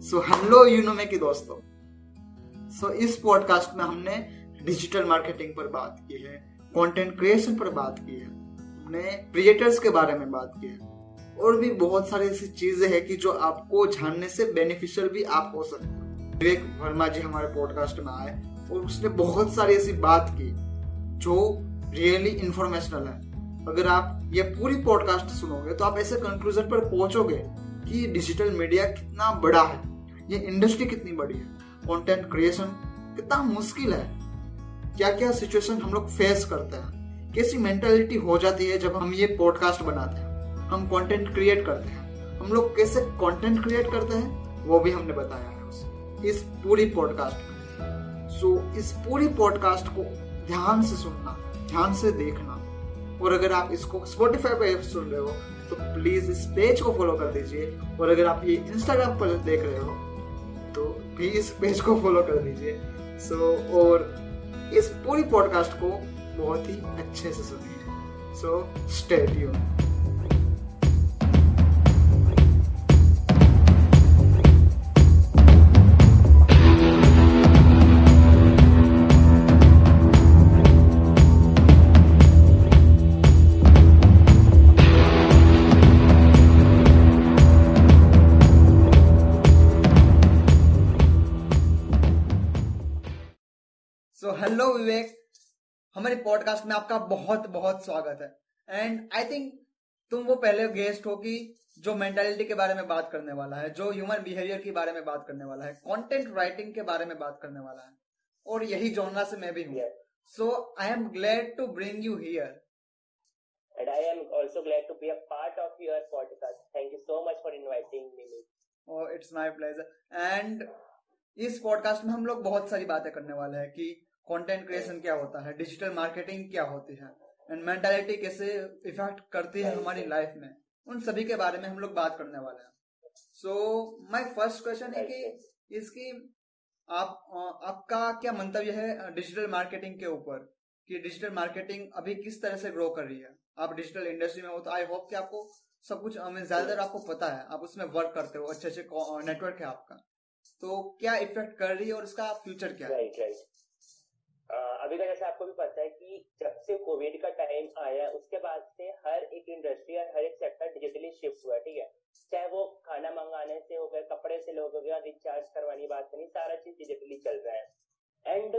So hello यूनोमे के दोस्तों सो so, इस पॉडकास्ट में हमने डिजिटल मार्केटिंग पर बात की है कंटेंट क्रिएशन पर बात की है हमने क्रिएटर्स के बारे में बात की है। और भी बहुत सारी ऐसी चीज़ें हैं कि जो आपको जानने से बेनिफिशियल भी आप हो सकते हो। विवेक वर्मा जी हमारे पॉडकास्ट में आए और उसने बहुत सारी ऐसी बात की जो रियली इंफॉर्मेशनल है। अगर आप ये पूरी पॉडकास्ट सुनोगे तो आप ऐसे कंक्लूजन पर पहुंचोगे कि डिजिटल मीडिया कितना बड़ा है। ये इंडस्ट्री कितनी बड़ी है? कंटेंट क्रिएशन कितना मुश्किल है। क्या क्या सिचुएशन हम लोग फेस करते हैं। कैसी मेंटेलिटी हो जाती है जब हम ये पॉडकास्ट बनाते हैं। हम कंटेंट क्रिएट करते हैं। हम लोग कैसे कंटेंट क्रिएट करते हैं, वो भी हमने बताया है इस पूरी पॉडकास्ट में सो इस पूरी पॉडकास्ट को ध्यान से सुनना, ध्यान से देखना। और अगर आप इसको स्पॉटिफाई पर सुन रहे हो तो प्लीज़ इस पेज को फॉलो कर दीजिए। और अगर आप ये इंस्टाग्राम पर देख रहे हो भी इस पेज को फॉलो कर लीजिए। सो so, और इस पूरी पॉडकास्ट को बहुत ही अच्छे से सुनिए। सो स्टे पॉडकास्ट में आपका बहुत बहुत स्वागत है एंड आई थिंक तुम वो पहले गेस्ट हो कि जो मेंटालिटी के बारे में बात करने वाला है जो ह्यूमन बिहेवियर के बारे में बात करने वाला है कंटेंट राइटिंग के बारे में बात करने वाला है और यही जोनरा से मैं भी हूँ so I am glad to bring you here And I am also glad to be a part of your podcast. Thank you so much for inviting me. Oh, it's my pleasure. And इस podcast में हम लोग बहुत सारी बातें करने वाले हैं कि कंटेंट क्रिएशन क्या होता है? डिजिटल मार्केटिंग क्या होती है? एंड मेंटालिटी कैसे इफ़ेक्ट करती है हमारी लाइफ में? उन सभी के बारे में हम लोग बात करने वाले हैं। सो माय फ़र्स्ट क्वेश्चन है कि इसकी आप आपका क्या मंतव्य है डिजिटल मार्केटिंग के ऊपर? कि डिजिटल मार्केटिंग अभी किस तरह से ग्रो कर रही है? आप डिजिटल इंडस्ट्री में हो तो आई होप कि आपको सब कुछ हमें ज़्यादातर आपको पता है। आप उसमें वर्क करते हो अच्छे अच्छे नेटवर्क है आपका। तो क्या इफ़ेक्ट कर रही है और इसका फ्यूचर क्या है? Right, right. अभी का जैसे आपको भी पता है कि जब से कोविड का टाइम आया, उसके बाद से हर एक इंडस्ट्री और हर एक सेक्टर डिजिटली शिफ्ट हुआ ठीक है? चाहे वो खाना मंगाने से हो गया, कपड़े से लोग हो गया रिचार्ज करवानी बात करनी सारा चीज़ डिजिटली चल रहा है। एंड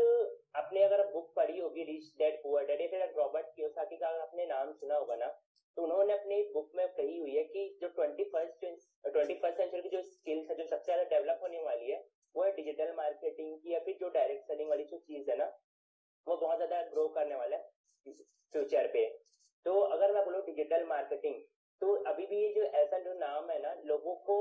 आपने अगर बुक पढ़ी होगी रिच डेड पुअर डेड या फिर रॉबर्ट कियोसाकी का आपने नाम सुना होगा ना तो उन्होंने अपनी बुक में कही हुई है कि जो twenty first twenty first century की जो स्किल्स है जो सबसे ज़्यादा डेवलप होने वाली है वो है डिजिटल मार्केटिंग की या फिर जो डायरेक्ट सेलिंग वाली जो चीज़ है ना वो बहुत ज़्यादा ग्रो करने वाला है फ्यूचर पे तो अगर मैं बोलूँ डिजिटल मार्केटिंग तो अभी भी ये जो ऐसा जो नाम है ना लोगों को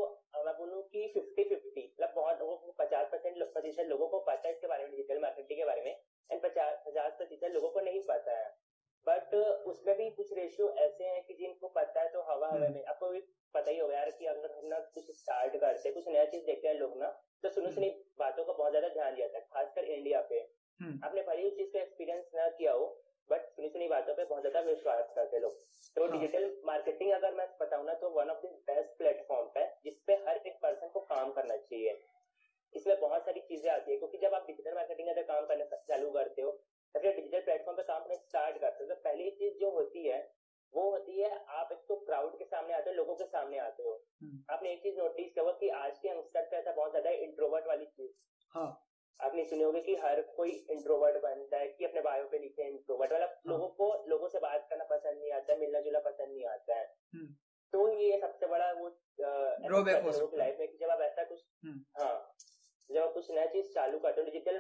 मैं बोलूँ कि फिफ्टी फिफ्टी मतलब बहुत लोगों को पचास परसेंट प्रतिशत लोगों को पता है इसके बारे में डिजिटल मार्केटिंग के बारे में एंड पचास लोगों को नहीं पता है बट उसमें भी कुछ रेशियो ऐसे हैं कि जिनको पता है तो हवा हवा। में आपको भी पता ही होगा यार कि अगर हम ना कुछ स्टार्ट करते कुछ नया चीज़ देखते हैं लोग ना तो सुनो हम्म। सुनी बातों का बहुत ज़्यादा ध्यान दिया था खासकर इंडिया पे हम्म। आपने भले ही चीज़ का एक्सपीरियंस ना किया हो बट सुनी सुनी बातों पे बहुत ज़्यादा विश्वास करते लोग तो डिजिटल हाँ। मार्केटिंग अगर मैं बताऊँ ना तो one of the best platform है जिसपे हर एक पर्सन को काम करना चाहिए इसमें बहुत सारी चीज़ें आती है क्योंकि जब आप डिजिटल मार्केटिंग अगर काम करना चालू करते हो फिर डिजिटल प्लेटफॉर्म पे काम करना स्टार्ट करते हो तो पहली चीज़ जो होती है वो होती है आप एक तो क्राउड के सामने आते हो लोगों के सामने आते हो हम्म। आपने एक चीज़ नोटिस किया कि आज के यंगस्टर पे ऐसा बहुत ज़्यादा इंट्रोवर्ट वाली चीज़ हाँ आपने सुने होंगे कि हर कोई इंट्रोवर्ट बनता है कि अपने बायो पे लिखे इंट्रोवर्ट मतलब हाँ। लोगों को लोगों से बात करना पसंद नहीं आता मिलना जुलना पसंद नहीं आता है हम्म। तो ये सबसे बड़ा वो लाइफ में जब आप ऐसा कुछ हम्म। हाँ जब आप कुछ नया चीज़ चालू करते हो डिजिटल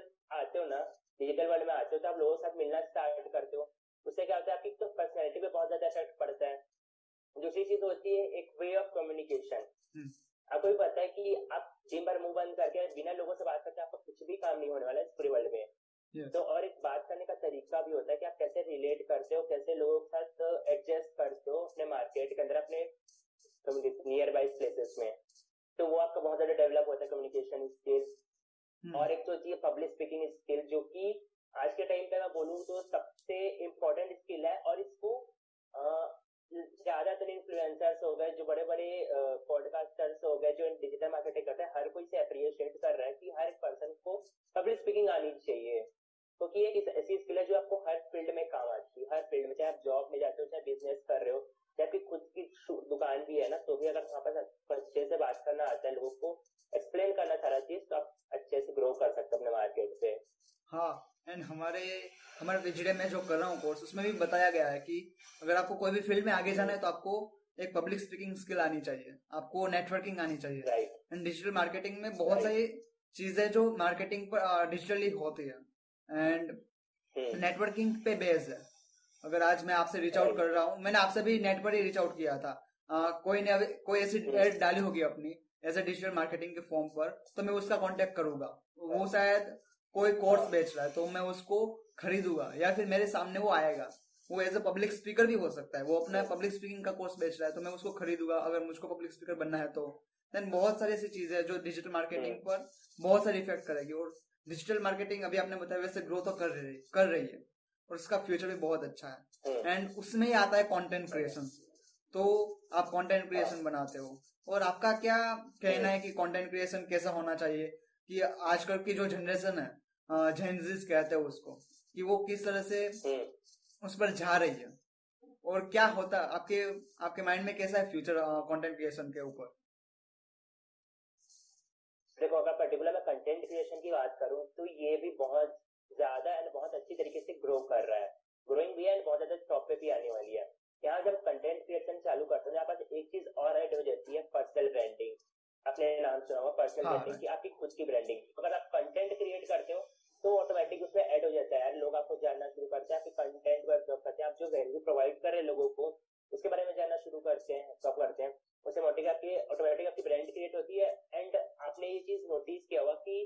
स्टेट के अंदर अपने नियर बाई प्लेसेस में। तो वो आपका बहुत ज़्यादा डेवलप होता है कम्युनिकेशन हम्म। स्किल और एक तो होती है पब्लिक स्पीकिंग स्किल जो कि आज के टाइम पे मैं बोलूँ तो सबसे इम्पोर्टेंट स्किल है। और इसको ज़्यादातर इन्फ्लुएंसर्स हो गए जो बड़े बड़े पॉडकास्टर्स हो गए जो डिजिटल मार्केटिंग करते हैं हर कोई इसे अप्रिशिएट कर रहा है कि हर पर्सन को पब्लिक स्पीकिंग आनी चाहिए। क्योंकि तो एक ऐसी स्किल है जो आपको हर फ़ील्ड में काम आती है हर फ़ील्ड में चाहे आप जॉब में जाते हो चाहे बिज़नेस कर रहे हो। आपकी खुद की दुकान भी है ना तो भी अगर वहाँ पर अच्छे से बात करना आता है लोगों को एक्सप्लेन करना सारा चीज़ तो आप अच्छे से ग्रो कर सकते हो अपने मार्केट पे। हाँ एंड हमारे हमारे पीछड़े में जो कर रहा हूँ कोर्स उसमें भी बताया गया है कि अगर आपको कोई भी फ़ील्ड में आगे जाना है तो आपको एक पब्लिक स्पीकिंग स्किल आनी चाहिए आपको नेटवर्किंग आनी चाहिए। एंड डिजिटल मार्केटिंग में बहुत सारी चीज़ें जो मार्केटिंग पर डिजिटली होती है। एंड नेटवर्किंग पे बेस है। अगर आज मैं आपसे रीच आउट कर रहा हूँ मैंने आपसे भी नेट पर ही रीच आउट किया था। आ, कोई ने कोई ऐसी एड डाली होगी अपनी एज ए डिजिटल मार्केटिंग के फॉर्म पर तो मैं उसका कांटेक्ट करूँगा। वो शायद कोई कोर्स बेच रहा है तो मैं उसको खरीदूँगा या फिर मेरे सामने वो आएगा। वो एज ए पब्लिक स्पीकर भी हो सकता है। वो अपना पब्लिक स्पीकिंग का कोर्स बेच रहा है तो मैं उसको खरीदूँगा। अगर मुझको पब्लिक स्पीकर बनना है तो। देन बहुत सारी ऐसी चीज़ें हैं जो डिजिटल मार्केटिंग. पर बहुत सारी इफ़ेक्ट करेगी और डिजिटल मार्केटिंग अभी आपने बताया वैसे ग्रो तो कर रही कर रही है। और उसका फ्यूचर भी बहुत अच्छा है। And hmm. उसमें ही आता है कंटेंट क्रिएशन तो आप कंटेंट क्रिएशन बनाते हो। और आपका क्या कहना है कि कंटेंट क्रिएशन कैसा होना चाहिए? कि आजकल की जो जनरेशन है जेंजिस कहते हैं उसको कि वो किस तरह से हम्म। उस पर जा रही है? और क्या होता आपके आपके माइंड में कैसा है फ्यूचर कंटेंट क्रिएशन के ऊपर? देखो अगर पर्टिकुलर मैं कंटेंट क्रिएशन की बात करूँ तो ये भी बहुत ज़्यादा एंड बहुत अच्छी तरीके से ग्रो कर रहा है। ग्रोइंग भी है एंड बहुत ज़्यादा टॉप पे भी आने वाली है। यहाँ जब कंटेंट क्रिएशन चालू करते हैं पास एक चीज़ और ऐड हो जाती है पर्सनल ब्रांडिंग आपने नाम सुना होगा पर्सनल हाँ, ब्रांडिंग की आपकी खुद की ब्रांडिंग अगर आप कंटेंट क्रिएट करते हो तो ऑटोमेटिक उसमें ऐड हो जाता है लोग आपको जानना शुरू करते हैं आपके कंटेंट को एब्जॉर्व करते हैं आप जो वैल्यू प्रोवाइड कर रहे हैं लोगों को उसके बारे में जानना शुरू करते हैं कब करते हैं उससे मोटिक आपकी ऑटोमेटिक आपकी ब्रांड क्रिएट होती है एंड आपने ये चीज़ नोटिस किया होगा कि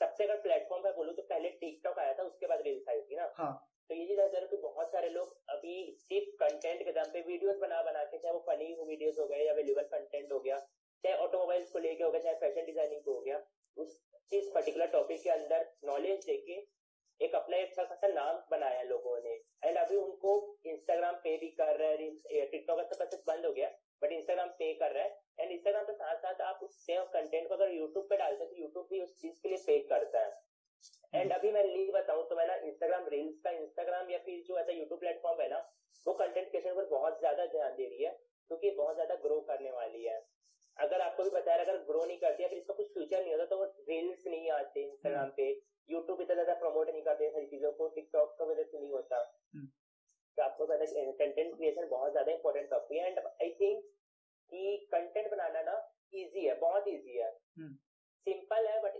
सबसे अगर प्लेटफॉर्म पे बोलूँ तो पहले टिकटॉक आया था उसके बाद रील्स आई थी ना हाँ. तो ये चीज़ ऐसा है कि बहुत सारे लोग अभी सिर्फ़ कंटेंट के दम पे वीडियोस बना बना के चाहे वो फनी वीडियोस हो गए या वेल्यूबल कंटेंट हो गया चाहे ऑटोमोबाइल्स को लेके हो गया चाहे फ़ैशन डिज़ाइनिंग को हो गया उस इस पर्टिकुलर टॉपिक के अंदर नॉलेज देके एक अपना एक अच्छा खासा नाम बनाया लोगों ने। एंड अभी उनको इंस्टाग्राम पे भी कर रहे हैं टिकटॉक का तो बंद हो गया बट इंस्टाग्राम पे कर रहा है। एंड इंस्टाग्राम के साथ साथ आप उस सेम कंटेंट को अगर यूट्यूब पे डालते हैं तो यूट्यूब भी उस चीज़ के लिए पे करता है। एंड अभी मैं लीग बताऊँ तो मैं ना इंस्टाग्राम रील्स का इंस्टाग्राम या फिर जो ऐसा यूट्यूब प्लेटफॉर्म है ना, वो कंटेंट क्रिएशन पर बहुत ज़्यादा ध्यान दे रही है, क्योंकि बहुत ज़्यादा ग्रो करने वाली है। अगर आपको भी बताया अगर ग्रो नहीं करती है, फिर इसका कुछ फ्यूचर नहीं होता तो वो रील्स नहीं आते इंस्टाग्राम पे। यूट्यूब इतना ज़्यादा प्रमोट नहीं करते सारी चीज़ों को टिकटॉक की वजह से नहीं होता। हम्म। तो आपको पता कंटेंट क्रिएशन बहुत ज़्यादा इंपॉर्टेंट टॉपिक है। एंड आई थिंक कि कंटेंट बनाना ना इजी है बहुत इजी है। Simple hmm. है बट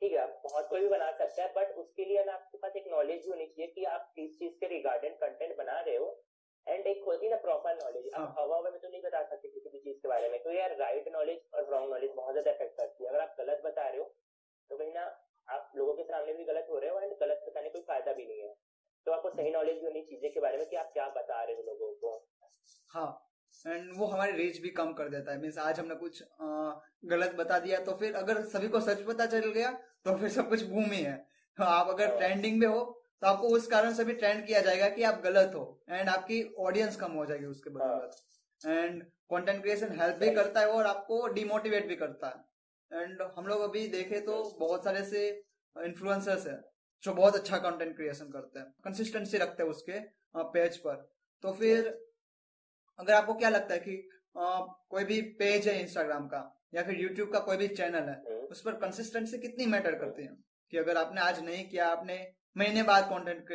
ठीक है बहुत कोई भी बना सकता है बट उसके लिए ना आपके पास एक नॉलेज भी होनी चाहिए कि आप किस चीज़ के रिगार्डिंग कंटेंट बना रहे हो। एंड एक होती ना प्रॉपर नॉलेज आप हाँ। हवा में तो नहीं बता सकते किसी भी चीज़ के बारे में। तो यार राइट नॉलेज और रॉन्ग नॉलेज बहुत ज़्यादा इफ़ेक्ट करती है। अगर आप गलत बता रहे हो तो कहीं ना आप लोगों के सामने भी गलत हो रहे हो एंड गलत बताने कोई फ़ायदा भी नहीं है। तो आपको सही नॉलेज भी होनी चीज़ें के बारे में कि आप क्या बता रहे हो लोगों को। हाँ एंड वो हमारी रेंज भी कम कर देता है। मीन्स आज हमने कुछ आ, गलत बता दिया तो फिर अगर सभी को सच पता चल गया तो फिर सब कुछ भूमि है आप अगर ट्रेंडिंग हाँ। में हो तो आपको उस कारण से भी ट्रेंड किया जाएगा कि आप गलत हो एंड आपकी ऑडियंस कम हो जाएगी उसके बदौलत एंड कंटेंट क्रिएशन हेल्प भी करता है और आपको डिमोटिवेट भी करता है। एंड हम लोग अभी देखे तो बहुत सारे से इन्फ्लुएंसर्स है जो बहुत अच्छा कंटेंट क्रिएशन करते हैं कंसिस्टेंसी रखते हैं उसके पेज पर। तो फिर अगर आपको क्या लगता है कि आ, कोई भी पेज है इंस्टाग्राम का या फिर यूट्यूब का कोई भी चैनल है हम्म। उस पर कंसिस्टेंसी कितनी मैटर करती है? कि अगर आपने आज नहीं किया आपने महीने बाद कंटेंट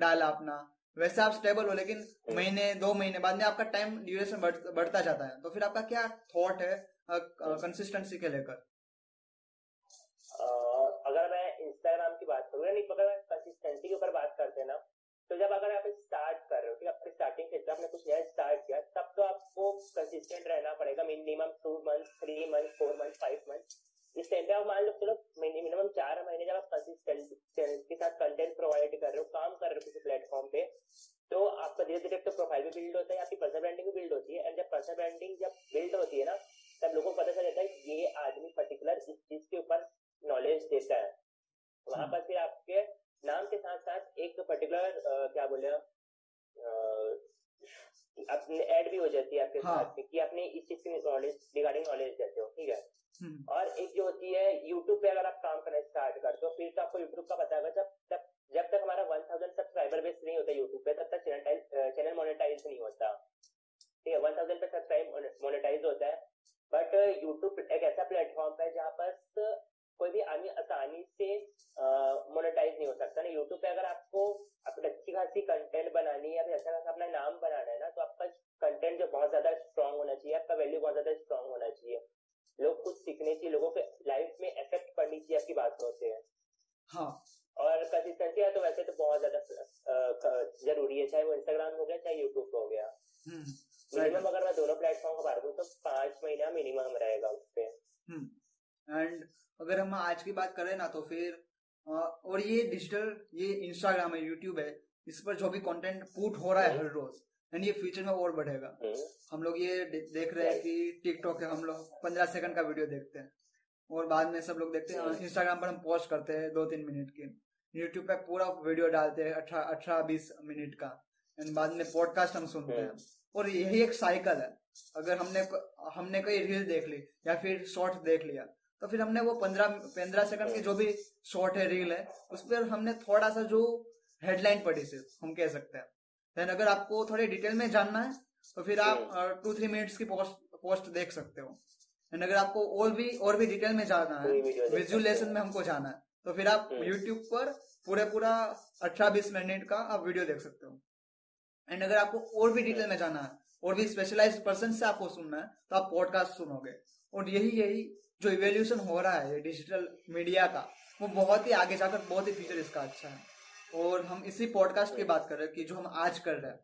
डाला अपना वैसे आप स्टेबल हो लेकिन महीने दो महीने बाद में आपका टाइम ड्यूरेशन बढ़ता जाता है। तो फिर आपका क्या थॉट है कंसिस्टेंसी के लेकर अगर मैं इंस्टाग्राम की बात करूँ नहीं अगर कंसिस्टेंसी के ऊपर बात करते हैं ना तो जब अगर आप स्टार्ट कर रहे हो ठीक है स्टार्टिंग क्षेत्र आपने कुछ नया स्टार्ट किया तब तो आपको कंसिस्टेंट रहना पड़ेगा minimum two month three month four month five month इस टाइम पे आप मान लो चलो मिनिमम चार महीने जब आप कंसिस्टेंट के साथ कंटेंट प्रोवाइड कर रहे हो काम कर रहे हो किसी प्लेटफॉर्म पे तो आपका धीरे धीरे तो प्रोफ़ाइल भी बिल्ड होता है आपकी पर्सनल ब्रांडिंग भी बिल्ड होती है एंड जब पर्सनल ब्रांडिंग जब बिल्ड होती है ना तब लोगों को पता चल जाता है ये आदमी पर्टिकुलर इस चीज़ के ऊपर नॉलेज देता है वहाँ पर फिर आपके नाम के साथ साथ एक पर्टिकुलर क्या बोले अपनी एड भी हो जाती है आपके हाँ. साथ कि आपने इस चीज़ की नॉलेज रिगार्डिंग नॉलेज देते हो हम्म। और एक जो होती है यूट्यूब पे अगर आप काम करना स्टार्ट करते हो फिर तो आपको यूट्यूब का पता है जब जब तक हमारा वन थाउज़ेंड सब्सक्राइबर बेस नहीं होता यूट्यूब पे तब तक चैनल चैनल मोनेटाइज नहीं होता ठीक है वन थाउज़ेंड पे सब्सक्राइब मोनेटाइज होता है बट यूट्यूब एक ऐसा प्लेटफॉर्म है जहाँ पर कोई भी आदमी आसानी से मोनेटाइज नहीं हो सकता ना यूट्यूब पे अगर आपको अपनी अच्छी खासी कंटेंट बनानी है या फिर अच्छा खासा अपना नाम बनाना है ना तो आपका कंटेंट जो बहुत ज़्यादा स्ट्रांग होना चाहिए आपका वैल्यू बहुत ज़्यादा स्ट्रांग होना चाहिए लोग कुछ सीखने चाहिए लोगों के लाइफ में इफ़ेक्ट पड़नी चाहिए आपकी बातों से हाँ और कंसिस्टेंसी है तो वैसे तो बहुत ज़्यादा ज़रूरी है चाहे वो इंस्टाग्राम हो गया चाहे यूट्यूब हो गया मिनिमम हम्म, अगर मैं दोनों प्लेटफॉर्म का बात करूँ तो पाँच महीना मिनिमम रहेगा उस पर एंड हम्म, अगर हम आज की बात करें ना तो फिर और ये डिजिटल ये इंस्टाग्राम है यूट्यूब है इस पर जो भी कंटेंट पुट हो रहा है हर रोज एंड ये फ्यूचर में और बढ़ेगा। हम्म। हम लोग ये देख रहे हैं कि टिकटॉक है हम लोग पंद्रह सेकंड का वीडियो देखते हैं। और बाद में सब लोग देखते हैं इंस्टाग्राम पर हम पोस्ट करते हैं दो तीन मिनट की। यूट्यूब पे पूरा वीडियो डालते हैं अठारह अठारह बीस मिनट का। एंड बाद में पॉडकास्ट हम सुनते हैं। और यही एक साइकिल है। अगर हमने हमने कोई रील देख ली या फिर शॉर्ट देख लिया तो फिर हमने वो पंद्रह पंद्रह सेकंड की जो भी शॉर्ट है रील है उस पर हमने थोड़ा सा जो हेडलाइन पढ़ी सिर्फ़ हम कह सकते हैं। देन अगर आपको थोड़े डिटेल में जानना है तो फिर आप टू थ्री मिनट्स की पोस्ट पोस्ट देख सकते हो। एंड अगर आपको और भी और भी डिटेल में जाना है विजुअलेशन में हमको जाना है तो फिर आप यूट्यूब हम्म। पर पूरे पूरा अठारह बीस मिनट का आप वीडियो देख सकते हो। एंड अगर आपको और भी डिटेल में जाना है और भी स्पेशलाइज पर्सन से आपको सुनना है तो आप पॉडकास्ट सुनोगे। और यही यही जो इवेल्यूशन हो रहा है डिजिटल मीडिया का वो बहुत ही आगे जाकर बहुत ही फीचर इसका अच्छा है। और हम इसी पॉडकास्ट की बात कर रहे हैं कि जो हम आज कर रहे हैं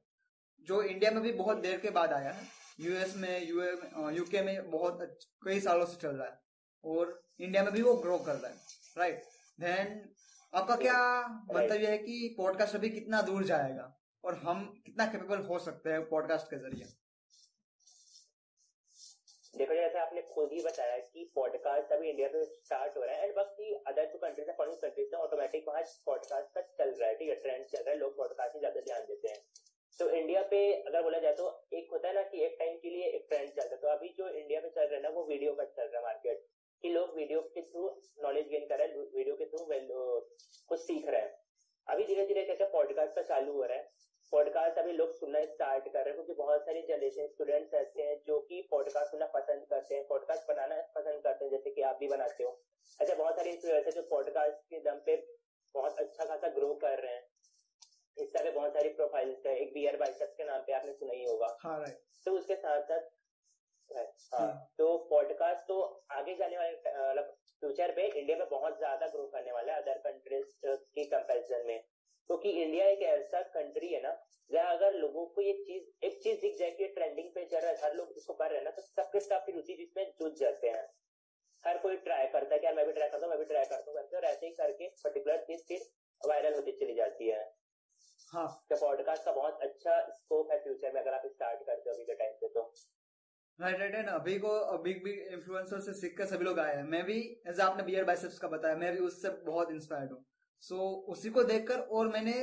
जो इंडिया में भी बहुत देर के बाद आया है यूएस में यूए यूके में बहुत कई सालों से चल रहा है और इंडिया में भी वो ग्रो कर रहा है राइट देन आपका क्या मंतव्य है कि पॉडकास्ट अभी कितना दूर जाएगा? और हम कितना कैपेबल हो सकते हैं पॉडकास्ट के ज़रिए। देखो जैसे आपने खुद ही बताया कि पॉडकास्ट अभी इंडिया में स्टार्ट हो रहा है एंड बाकी अदर जो कंट्रीज़ है फॉरेन कंट्रीज़ है ऑटोमेटिक वहाँ पॉडकास्ट का चल रहा है, ठीक है ट्रेंड चल रहा है, लोग पॉडकास्ट में ज़्यादा ध्यान देते हैं। तो इंडिया पे अगर बोला जाए तो एक होता है ना कि एक टाइम के लिए एक ट्रेंड चलता है। तो अभी जो इंडिया में चल रहा है ना, वो वीडियो का चल रहा है मार्केट कि लोग वीडियो के थ्रू नॉलेज गेन कर रहे हैं वीडियो के थ्रू कुछ सीख रहे हैं। अभी धीरे धीरे कैसे पॉडकास्ट का चालू हो रहा है पॉडकास्ट अभी लोग सुनना स्टार्ट कर रहे हैं, क्योंकि बहुत सारी जनरेशन स्टूडेंट्स ऐसे हैं जो कि पॉडकास्ट सुनना पसंद करते हैं पॉडकास्ट बनाना पसंद करते हैं जैसे कि आप भी बनाते हो अच्छा बहुत सारे इन्फ्लुएंसर जो पॉडकास्ट के दम पे बहुत अच्छा खासा ग्रो कर रहे हैं इंस्टा पे बहुत सारी प्रोफाइल्स है एक बियर बाइसेप्स के नाम पे आपने सुना ही होगा हाँ राइट तो उसके साथ साथ हाँ तो पॉडकास्ट तो आगे जाने वाले मतलब फ्यूचर पे इंडिया में बहुत ज़्यादा ग्रो करने वाला है अदर कंट्रीज़ के कंपैरिजन में क्योंकि तो इंडिया एक ऐसा कंट्री है ना जहाँ अगर लोगों को ये चीज़ एक चीज़ दिख जाए कि ट्रेंडिंग पे चल रहा है हर लोग इसको कर रहे हैं ना तो सबके सब फिर उसी चीज़ में जुट जाते हैं हर कोई ट्राई करता है क्या मैं भी ट्राई करता हूँ मैं भी ट्राई करता हूँ करते और ऐसे ही करके पर्टिकुलर चीज़ फिर वायरल होती चली जाती है हाँ तो पॉडकास्ट का बहुत अच्छा स्कोप है फ्यूचर में अगर आप स्टार्ट करते हो अभी के टाइम पे तो। राइट राइट ना अभी को बिग बिग इन्फ्लुएंसर से सीख कर सभी लोग आए हैं। मैं भी एज आपने बियर बाइसेप्स का बताया मैं भी उससे बहुत इंस्पायर्ड हूँ। सो so, उसी को देखकर और मैंने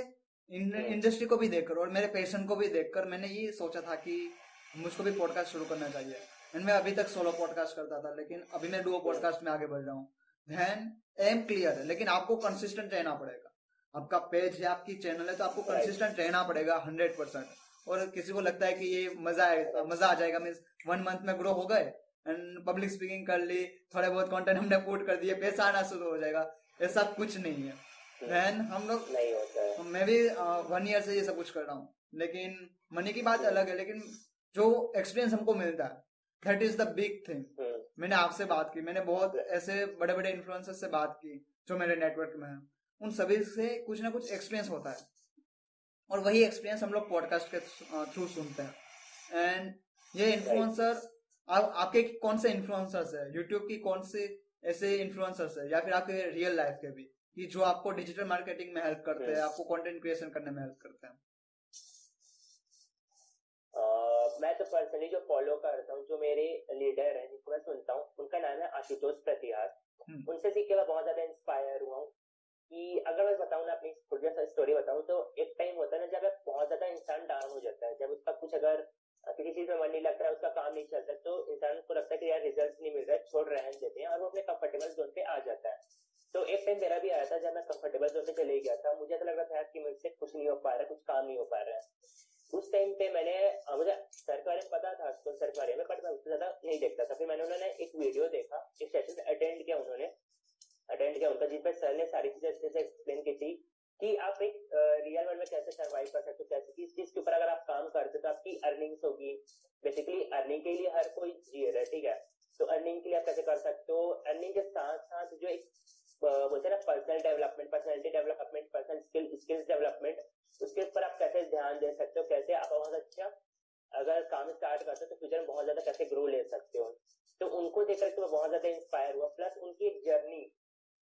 इंडस्ट्री को भी देखकर और मेरे पेशेंट को भी देखकर मैंने ये सोचा था कि मुझको भी पॉडकास्ट शुरू करना चाहिए। एंड मैं अभी तक सोलो पॉडकास्ट करता था लेकिन अभी मैं डुओ पॉडकास्ट में आगे बढ़ रहा हूँ। देन एम क्लियर है लेकिन आपको कंसिस्टेंट रहना पड़ेगा। आपका पेज है आपकी चैनल है तो आपको कंसिस्टेंट रहना पड़ेगा हंड्रेड परसेंट और किसी को लगता है कि ये मज़ा आए मज़ा आ जाएगा मीन वन मंथ में ग्रो हो गए एंड पब्लिक स्पीकिंग कर ली थोड़े बहुत कंटेंट हमने पुट कर दिए पैसा आना शुरू हो जाएगा ऐसा कुछ नहीं है। देन हम लोग नहीं होता है। मैं भी वन ईयर से ये सब कुछ कर रहा हूँ। लेकिन मनी की बात अलग है लेकिन जो एक्सपीरियंस हमको मिलता है that is the big thing मैंने आपसे बात की मैंने बहुत ऐसे बड़े बड़े इन्फ्लुएंसर से बात की जो मेरे नेटवर्क में है। उन सभी से कुछ ना कुछ एक्सपीरियंस होता है। और वही एक्सपीरियंस हम लोग पॉडकास्ट के थ्रू सुनते हैं। एंड ये इन्फ्लुएंसर आप आपके कौन से इन्फ्लुएंसर्स है? यूट्यूब की कौन से ऐसे इन्फ्लुएंसर्स है? या फिर आपके रियल लाइफ के भी? कि जो आपको डिजिटल मार्केटिंग में हेल्प करते हैं आपको कंटेंट क्रिएशन करने में हेल्प करते हैं। मैं तो पर्सनली जो फॉलो करता हूँ जो मेरे लीडर हैं जिनको मैं सुनता हूँ उनका नाम है आशुतोष प्रतिहार हम्म। उनसे सीख के मैं बहुत ज़्यादा इंस्पायर हुआ हूँ। कि अगर मैं बताऊँ ना अपनी स्टोरी बताऊँ तो एक टाइम होता है ना, जब बहुत ज़्यादा इंसान डाउन हो जाता है, जब उसका कुछ अगर किसी चीज़ में मन नहीं लगता है उसका काम नहीं चलता तो इंसान को लगता है कि यार रिज़ल्ट नहीं मिल रहा है छोड़ रहने देते हैं, और वो अपने कंफर्टेबल जोन पे आ जाता है। तो एक टाइम मेरा भी आया था, जब मैं कंफर्टेबल जोन पे चले गया था, मुझे ऐसा लग रहा था कि मुझसे कुछ नहीं हो पा रहा, कुछ काम नहीं हो पा रहा है। उस टाइम पे मैंने मुझे सरकारी पता था तो सरकारी में बट मैं उससे ज़्यादा नहीं देखता था। फिर मैंने, उन्होंने एक वीडियो देखा, एक सेशन अटेंड किया उन्होंने अटेंड किया उनका जिसपे सर ने सारी चीज़ें अच्छे से एक्सप्लेन की थी कि आप एक रियल वर्ल्ड में कैसे सर्वाइव कर सकते हो, कैसे किस चीज़ के ऊपर अगर आप काम करते तो आपकी अर्निंग्स होगी। बेसिकली अर्निंग के लिए हर कोई जी रहा है ठीक है? तो अर्निंग के लिए आप कैसे कर सकते हो? अर्निंग के साथ साथ जो एक बोलते हैं ना personal development personality development personal skill skills development उसके ऊपर आप कैसे ध्यान दे सकते हो? कैसे आप बहुत अच्छा अगर काम स्टार्ट करते हो तो फ्यूचर में बहुत ज़्यादा कैसे ग्रो ले सकते हो? तो उनको देखकर तो मैं बहुत ज़्यादा इंस्पायर हुआ। प्लस उनकी एक जर्नी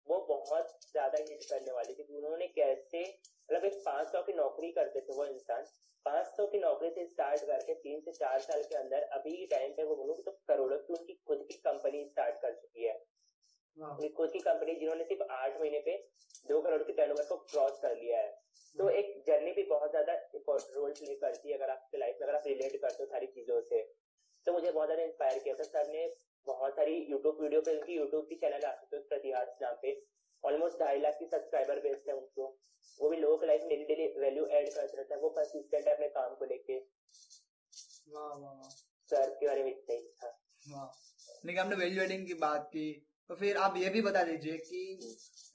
वो बहुत ज़्यादा हिट करने वाली थी। उन्होंने कैसे मतलब एक पाँच सौ की नौकरी करते थे वो इंसान। पाँच सौ की नौकरी से स्टार्ट करके तीन से चार साल के अंदर अभी के टाइम पे वो बोलूँ तो करोड़ों की उनकी खुद की कंपनी स्टार्ट कर चुकी है। उनकी खुद की कंपनी जिन्होंने सिर्फ़ आठ महीने पे दो करोड़ की टर्नओवर को क्रॉस कर लिया है। तो एक जर्नी भी बहुत ज़्यादा रोल प्ले करती है। अगर आपकी लाइफ में अगर आप रिलेट करते हो सारी चीज़ों से तो मुझे बहुत ज़्यादा इंस्पायर किया। था सर ने बहुत सारी यूट्यूब वीडियो पे उनकी यूट्यूब की चैनल आ सकते प्रतिहास नाम पे। ऑलमोस्ट ढाई लाख की सब्सक्राइबर बेस्ड है उनको। वो भी लोगों की लाइफ में डेली वैल्यू ऐड करते रहता है। वो परसिस्टेंट है अपने काम को लेके। सर के बारे में इतना ही था। लेकिन हमने वैल्यू एडिंग की बात की तो फिर आप ये भी बता दीजिए कि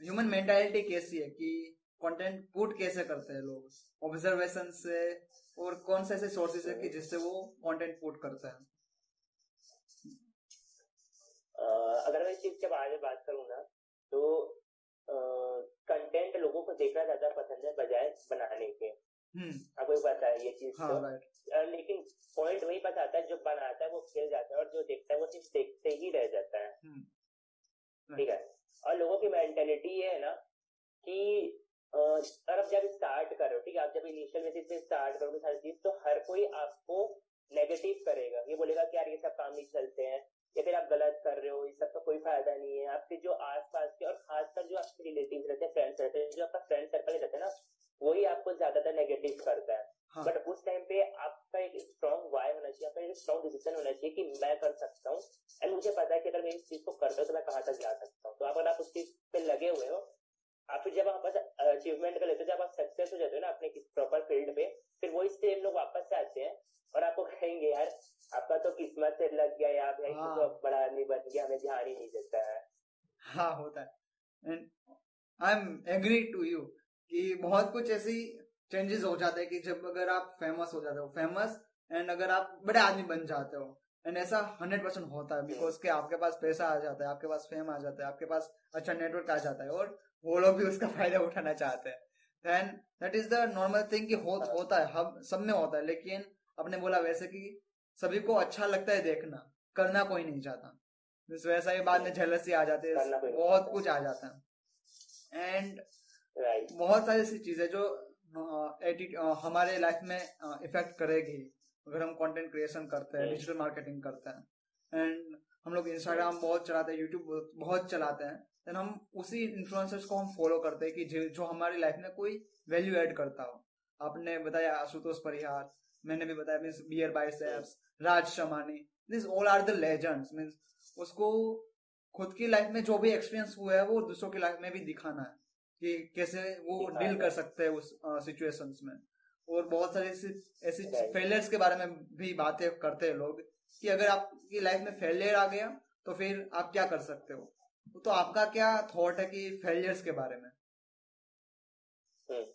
ह्यूमन मेंटालिटी कैसी है? कि कंटेंट पुट कैसे करते हैं लोग? ऑब्जर्वेशन से और कौन से ऐसे सोर्सेस है कि जिससे वो कंटेंट पुट करते हैं? चीज़ के बारे में बात करूँ ना तो कंटेंट लोगों को देखना ज़्यादा पसंद है बजाय बनाने के। हम्म। आपको पता है ये चीज़ हाँ, तो लेकिन पॉइंट वही पता आता है जो बनाता है वो खेल जाता है और जो देखता है वो सिर्फ़ देखते ही रह जाता है। हम्म। ठीक है? और लोगों की मेंटेलिटी ये है ना कि और अब जब स्टार्ट करो ठीक है? आप जब इनिशियल बेसिस पे स्टार्ट करोगे सारी चीज़ तो हर कोई आपको नेगेटिव करेगा। ये बोलेगा कि यार ये सब काम नहीं चलते हैं। या फिर आप गलत कर रहे हो इस सब का कोई फ़ायदा नहीं है आपके जो आसपास के और खासकर जो आपके रिलेटिव रहते हैं फ्रेंड्स रहते हैं जो आपका फ्रेंड सर्कल रहता है ना वही आपको ज़्यादातर नेगेटिव करता है हाँ. बट उस टाइम पे आपका एक स्ट्रॉन्ग वाई होना चाहिए आपका एक स्ट्रॉन्ग डिसीज़न होना चाहिए कि मैं कर सकता हूँ एंड मुझे पता है कि अगर मैं इस चीज़ को करता हूँ तो मैं कहाँ तक जा सकता हूँ तो अगर आप उस चीज़ पे लगे हुए हो आप फिर जब आप अचीवमेंट कर लेते हो जब आप सक्सेस हो जाते हो ना अपने प्रॉपर फ़ील्ड पे फिर वही सेम लोग वापस से आते हैं और आपको कहेंगे यार आपका तो किस्मत से लग गया या भाई हाँ. तो बड़ा आदमी बन गया हमें ध्यान ही नहीं देता है हाँ होता है and I agree to you कि बहुत कुछ ऐसी चेंजेस हो जाते हैं कि जब अगर आप फ़ेमस हो जाते हो फ़ेमस एंड अगर आप बड़े आदमी बन जाते हो एंड ऐसा हंड्रेड परसेंट होता है बिकॉज़ के आपके पास पैसा आ जाता है आपके पास फेम आ जाता है आपके पास अच्छा नेटवर्क आ जाता है और वो लोग भी उसका फ़ायदा उठाना चाहते हैं। And that is the normal thing कि हो, होता है हम सब में होता है लेकिन आपने बोला वैसे कि सभी को अच्छा लगता है देखना करना कोई नहीं चाहता। वैसा ही बाद में झलसी आ जाती है बहुत कुछ आ जाता है। एंड बहुत सारी ऐसी चीज़ें जो हमारे लाइफ में इफ़ेक्ट करेगी अगर हम कंटेंट क्रिएशन करते हैं डिजिटल मार्केटिंग करते हैं। एंड हम लोग इंस्टाग्राम बहुत चलाते हैं यूट्यूब बहुत चलाते हैं। देन हम उसी इन्फ्लुएंसर्स को हम फॉलो करते हैं कि जो हमारी लाइफ में कोई वैल्यू ऐड करता हो। आपने बताया आशुतोष परिहार मैंने भी बताया means beer biceps Raj Shamani this all are the legends means उसको खुद की लाइफ में जो भी एक्सपीरियंस हुआ है वो दूसरों की लाइफ में भी दिखाना है कि कैसे वो डील कर सकते हैं उस सिचुएशंस में। और बहुत सारे ऐसे ऐसे फेलियर्स के बारे में भी बातें करते हैं लोग कि अगर आपकी लाइफ में फेलियर आ गया तो फिर आप क्या कर सकते हो? तो आपका क्या थॉट है कि फेलियर्स के बारे में? हम्म।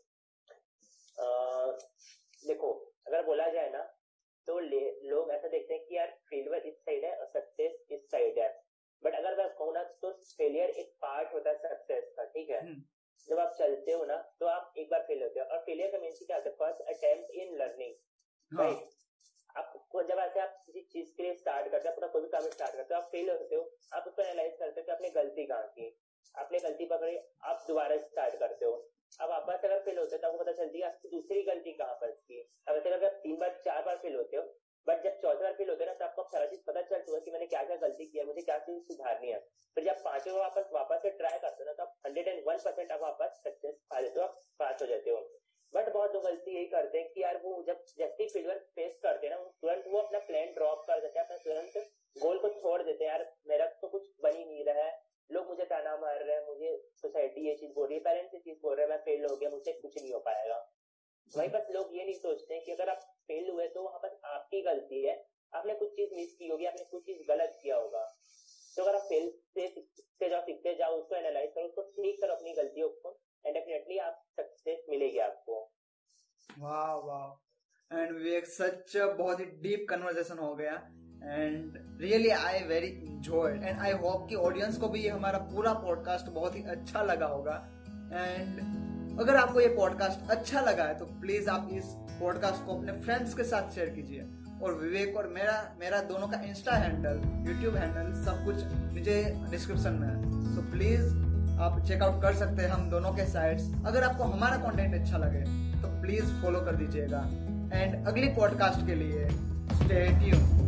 देखो अगर बोला जाए ना तो लोग ऐसा देखते हैं कि यार फेलियर इस साइड है और सक्सेस इस साइड है। कहूँ ना तो फेलियर एक पार्ट होता है सक्सेस का ठीक है? हम्म। जब आप चलते हो ना तो आप एक बार फेल होते हो। और फेलियर का मीन क्या होता है? First attempt in learning right आपको जब ऐसे आप किसी चीज़ के लिए स्टार्ट करते हो अपना कोई भी काम स्टार्ट करते हो आप फेल होते हो आप उसको एनालाइज करते हो कि आपने गलती कहाँ की? आपने गलती पकड़ी आप दोबारा स्टार्ट करते हो। अब वापस अगर फेल होते हो तो आपको पता चलती है आपकी दूसरी गलती कहाँ पर थी? अब ऐसे अगर तीन बार चार बार फेल होते हो बट जब चौथे बार फेल होते ना तो आपको सारा चीज़ पता चल चुका कि मैंने क्या क्या गलती की है, मुझे क्या चीज़ सुधारनी है। फिर जब पाँचवें वापस वापस से ट्राई करते हो ना तो आप हंड्रेड एंड वन परसेंट आप वापस सक्सेस पा लेते हो पास हो जाते हो। बट बहुत लोग गलती यही करते हैं कि यार वो जब जैसे फ़ील्ड फेलियर फेस करते हैं ना तुरंत वो अपना प्लान ड्रॉप कर देते हैं, अपना तुरंत गोल को छोड़ देते हैं, यार मेरा तो कुछ बन ही नहीं रहा है। लोग मुझे ताना मार रहे हैं, मुझे सोसाइटी ये चीज़ बोल रही है पेरेंट्स ये चीज़ बोल रहे हैं, मैं फेल हो गया, मुझसे कुछ नहीं हो पाएगा। वही बस लोग ये नहीं सोचते कि अगर आप फेल हुए तो वहाँ पर आपकी गलती है। आपने कुछ चीज़ मिस की होगी, आपने कुछ चीज़ गलत किया होगा। तो अगर आप फेल से सीखते जाओ सीखते जाओ, उसको एनालाइज करो, उसको ठीक करो अपनी गलतियों को एंड डेफिनेटली आप सक्सेस मिलेगी आपको। वाह वाह। एंड विवेक, सच बहुत ही डीप कन्वर्सेशन हो गया। And really I very enjoyed and I hope कि ऑडियंस को भी ये हमारा पूरा पॉडकास्ट बहुत ही अच्छा लगा होगा। एंड अगर आपको ये पॉडकास्ट अच्छा लगा है तो प्लीज़ आप इस पॉडकास्ट को अपने फ्रेंड्स के साथ शेयर कीजिए। और विवेक और मेरा मेरा दोनों का इंस्टा हैंडल यूट्यूब हैंडल सब कुछ मुझे डिस्क्रिप्शन में है। सो प्लीज़ आप चेकआउट कर सकते हैं हम दोनों के साइट्स अगर आपको हमारा कंटेंट अच्छा लगे तो प्लीज़ फॉलो कर दीजिएगा। एंड अगली पॉडकास्ट के लिए स्टे ट्यून